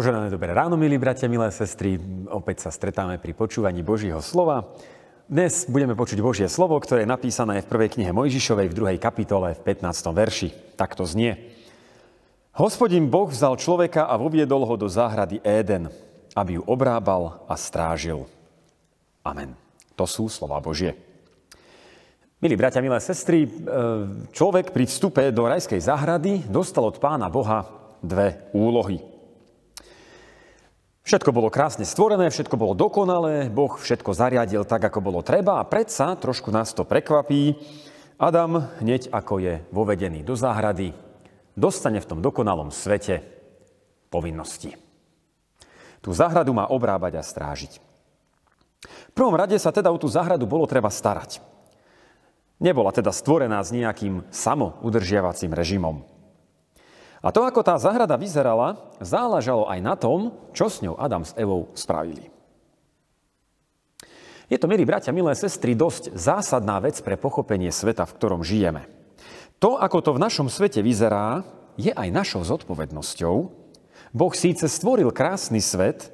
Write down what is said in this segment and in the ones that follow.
Poženané dobré ráno, milí bratia, milé sestry. Opäť sa stretáme pri počúvaní Božího slova. Dnes budeme počuť Božie slovo, ktoré je napísané v prvej knihe Mojžišovej v druhej kapitole v 15. verši. Takto znie. Hospodin Boh vzal človeka a voviedol ho do záhrady Éden, aby ju obrábal a strážil. Amen. To sú slova Božie. Milí bratia, milé sestry, e, človek pri vstupe do rajskej záhrady dostal od pána Boha dve úlohy. Všetko bolo krásne stvorené, všetko bolo dokonalé, Boh všetko zariadil tak, ako bolo treba a predsa trošku nás to prekvapí. Adam, hneď ako je vovedený do záhrady, dostane v tom dokonalom svete povinnosti. Tú záhradu má obrábať a strážiť. V prvom rade sa teda o tú záhradu bolo treba starať. Nebola teda stvorená s nejakým samoudržiavacím režimom. A to, ako tá záhrada vyzerala, záležalo aj na tom, čo s ňou Adam s Evou spravili. Je to, milí bratia, milé sestry, dosť zásadná vec pre pochopenie sveta, v ktorom žijeme. To, ako to v našom svete vyzerá, je aj našou zodpovednosťou. Boh síce stvoril krásny svet,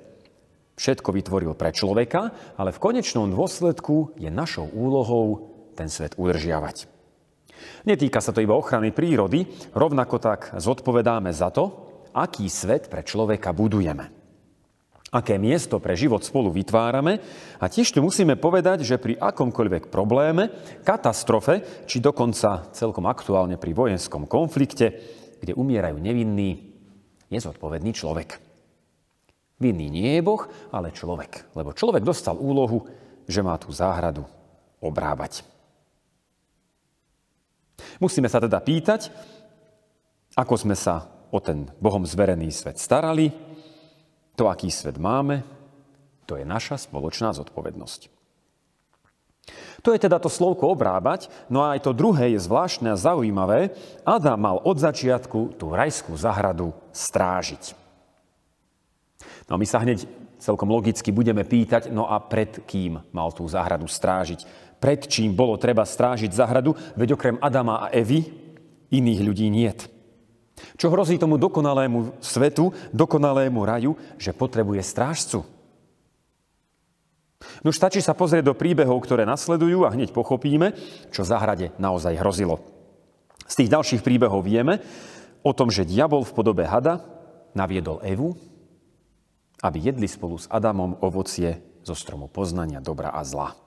všetko vytvoril pre človeka, ale v konečnom dôsledku je našou úlohou ten svet udržiavať. Netýka sa to iba ochrany prírody, rovnako tak zodpovedáme za to, aký svet pre človeka budujeme. Aké miesto pre život spolu vytvárame a tiež tu musíme povedať, že pri akomkoľvek probléme, katastrofe, či dokonca celkom aktuálne pri vojenskom konflikte, kde umierajú nevinní, je zodpovedný človek. Vinný nie je Boh, ale človek, lebo človek dostal úlohu, že má tú záhradu obrábať. Musíme sa teda pýtať, ako sme sa o ten Bohom zverený svet starali, to, aký svet máme, to je naša spoločná zodpovednosť. To je teda to slovko obrábať, no a aj to druhé je zvláštne a zaujímavé. Adam mal od začiatku tú rajskú zahradu strážiť. No a my sa hneď celkom logicky budeme pýtať, no a pred kým mal tú záhradu strážiť? Pred čím bolo treba strážiť záhradu? Veď okrem Adama a Evy iných ľudí niet. Čo hrozí tomu dokonalému svetu, dokonalému raju, že potrebuje strážcu? No stačí sa pozrieť do príbehov, ktoré nasledujú a hneď pochopíme, čo záhrade naozaj hrozilo. Z tých ďalších príbehov vieme o tom, že diabol v podobe hada naviedol Evu, aby jedli spolu s Adamom ovocie zo stromu poznania dobra a zla.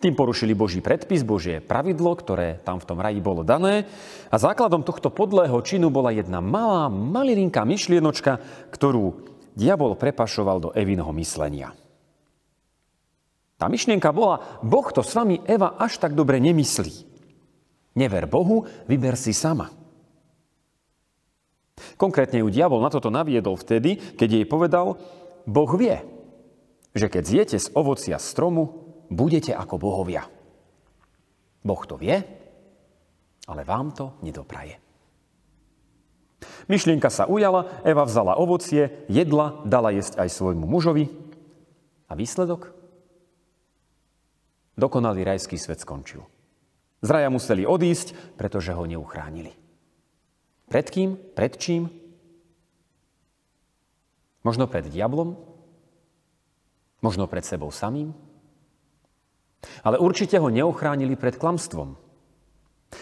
Tým porušili Boží predpis, Božie pravidlo, ktoré tam v tom raji bolo dané. A základom tohto podlého činu bola jedna malá, malilinká myšlienočka, ktorú diabol prepašoval do Evinho myslenia. Tá myšlienka bola, Boh to s vami, Eva, až tak dobre nemyslí. Never Bohu, vyber si sama. Konkrétne ju diabol na toto naviedol vtedy, keď jej povedal, Boh vie, že keď zjete z ovocia stromu, budete ako bohovia. Boh to vie, ale vám to nedopraje. Myšlienka sa ujala, Eva vzala ovocie, jedla, dala jesť aj svojmu mužovi. A výsledok? Dokonalý rajský svet skončil. Z raja museli odísť, pretože ho neuchránili. Pred kým? Pred čím? Možno pred diablom? Možno pred sebou samým? Ale určite ho neochránili pred klamstvom.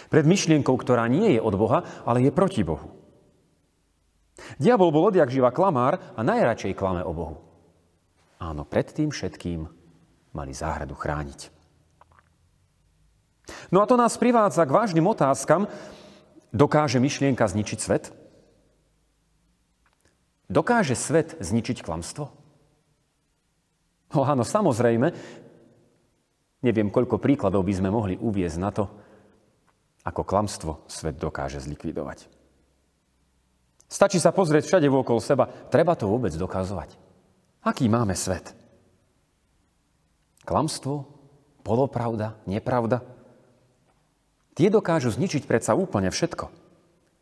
Pred myšlienkou, ktorá nie je od Boha, ale je proti Bohu. Diabol bol odjak živa klamár a najradšej klame o Bohu. Áno, pred tým všetkým mali záhradu chrániť. No a to nás privádza k vážnym otázkam. Dokáže myšlienka zničiť svet? Dokáže svet zničiť klamstvo? No áno, samozrejme, Neviem, koľko príkladov by sme mohli uviezť na to, ako klamstvo svet dokáže zlikvidovať. Stačí sa pozrieť všade okolo seba. Treba to vôbec dokazovať. Aký máme svet? Klamstvo? Polopravda? Nepravda? Tie dokážu zničiť predsa úplne všetko,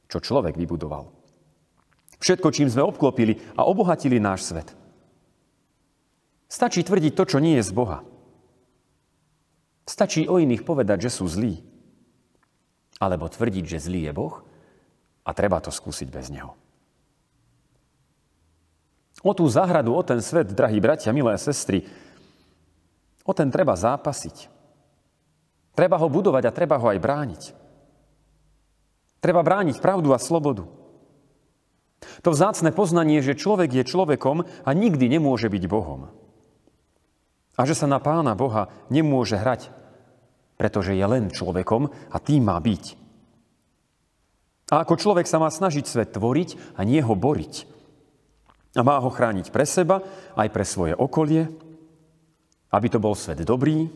čo človek vybudoval. Všetko, čím sme obklopili a obohatili náš svet. Stačí tvrdiť to, čo nie je z Boha. Stačí o iných povedať, že sú zlí. Alebo tvrdiť, že zlý je Boh a treba to skúsiť bez Neho. O tú záhradu, o ten svet, drahí bratia, milé sestry, o ten treba zápasiť. Treba ho budovať a treba ho aj brániť. Treba brániť pravdu a slobodu. To vzácne poznanie, že človek je človekom a nikdy nemôže byť Bohom. A že sa na Pána Boha nemôže hrať, pretože je len človekom a tým má byť. A ako človek sa má snažiť svet tvoriť a nie ho boriť. A má ho chrániť pre seba, aj pre svoje okolie, aby to bol svet dobrý,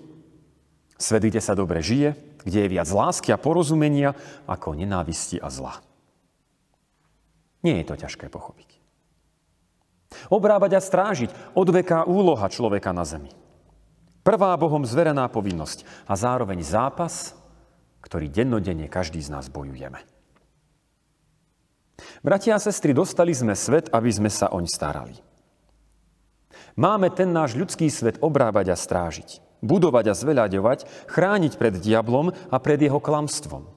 svet, kde sa dobre žije, kde je viac lásky a porozumenia ako nenávisti a zla. Nie je to ťažké pochopiť. Obrábať a strážiť odveká úloha človeka na zemi. Prvá Bohom zverená povinnosť a zároveň zápas, ktorý dennodenne každý z nás bojujeme. Bratia a sestry, dostali sme svet, aby sme sa oň starali. Máme ten náš ľudský svet obrábať a strážiť, budovať a zveľaďovať, chrániť pred diablom a pred jeho klamstvom.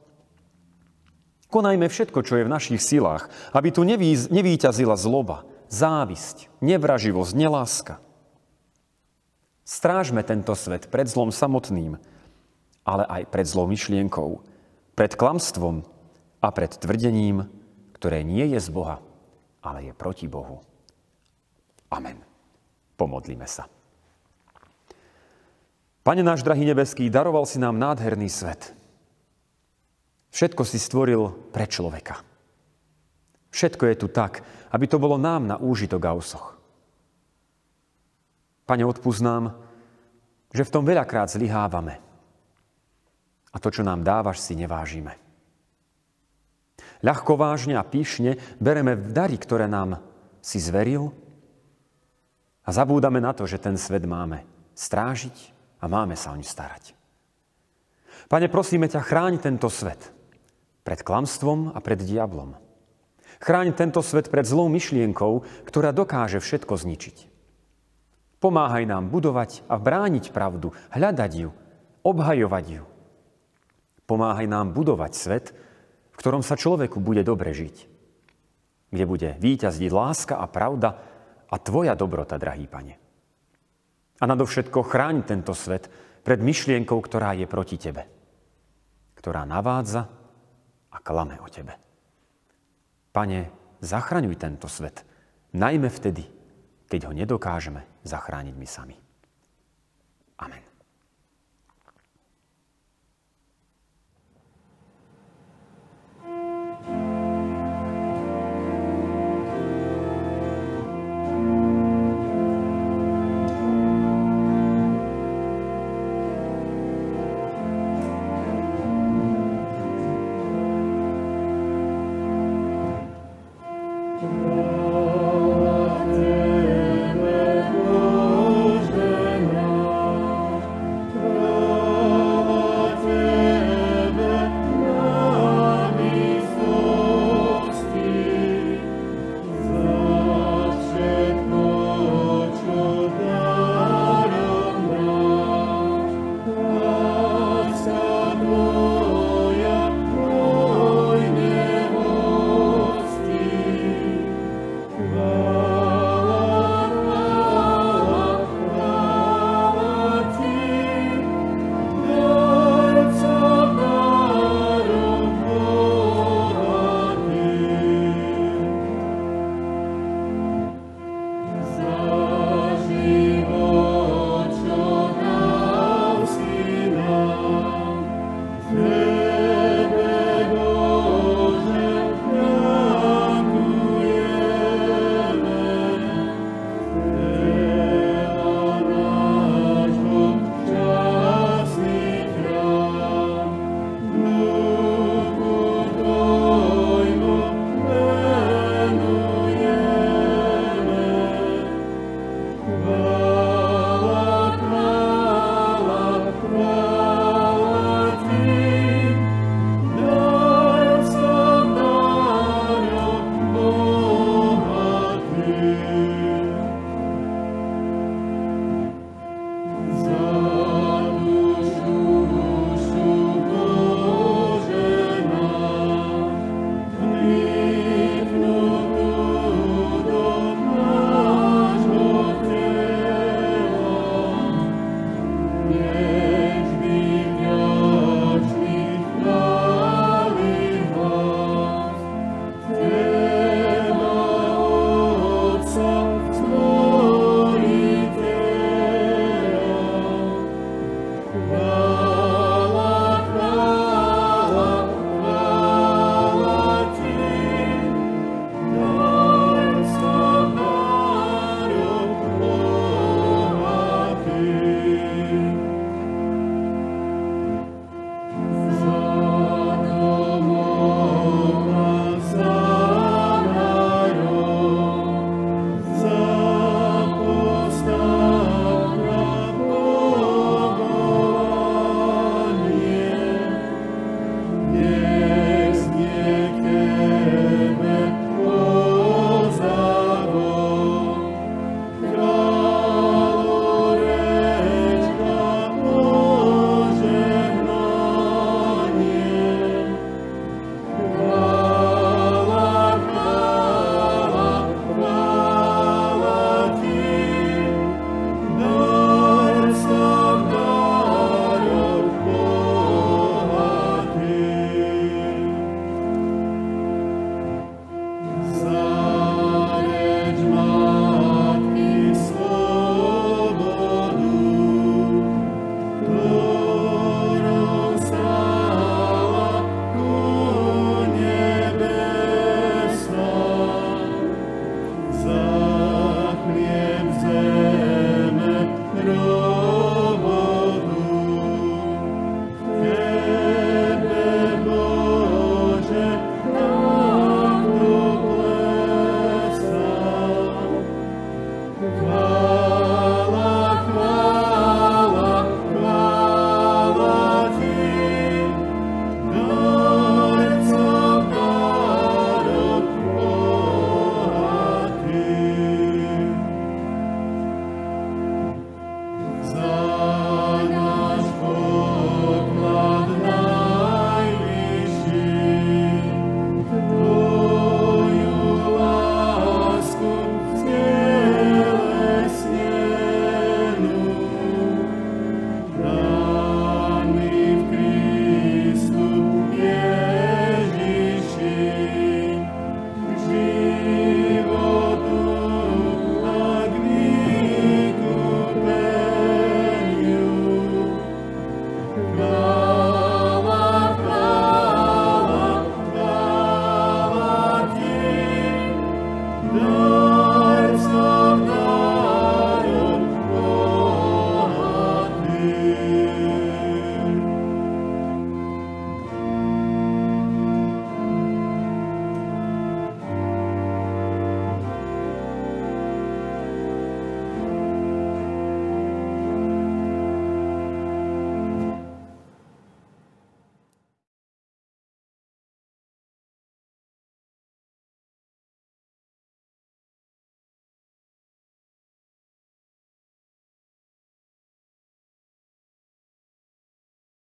Konajme všetko, čo je v našich silách, aby tu nevýťazila zloba, závisť, nevraživosť, neláska. Strážme tento svet pred zlom samotným, ale aj pred zlou myšlienkou, pred klamstvom a pred tvrdením, ktoré nie je z Boha, ale je proti Bohu. Amen. Pomodlíme sa. Pane náš drahý nebeský, daroval si nám nádherný svet. Všetko si stvoril pre človeka. Všetko je tu tak, aby to bolo nám na úžitok a osoch. Pane, odpúsť že v tom veľakrát zlyhávame. A to, čo nám dávaš, si nevážime. Ľahko vážne a píšne bereme v dary, ktoré nám si zveril a zabúdame na to, že ten svet máme strážiť a máme sa o ňu starať. Pane, prosíme ťa, chráň tento svet pred klamstvom a pred diablom. Chráň tento svet pred zlou myšlienkou, ktorá dokáže všetko zničiť. Pomáhaj nám budovať a brániť pravdu, hľadať ju, obhajovať ju. Pomáhaj nám budovať svet, v ktorom sa človeku bude dobre žiť. Kde bude výťazdiť láska a pravda a Tvoja dobrota, drahý Pane. A nadovšetko chráň tento svet pred myšlienkou, ktorá je proti Tebe. Ktorá navádza a klame o Tebe. Pane, zachraňuj tento svet, najmä vtedy, keď ho nedokážeme zachrániť my sami. Amen.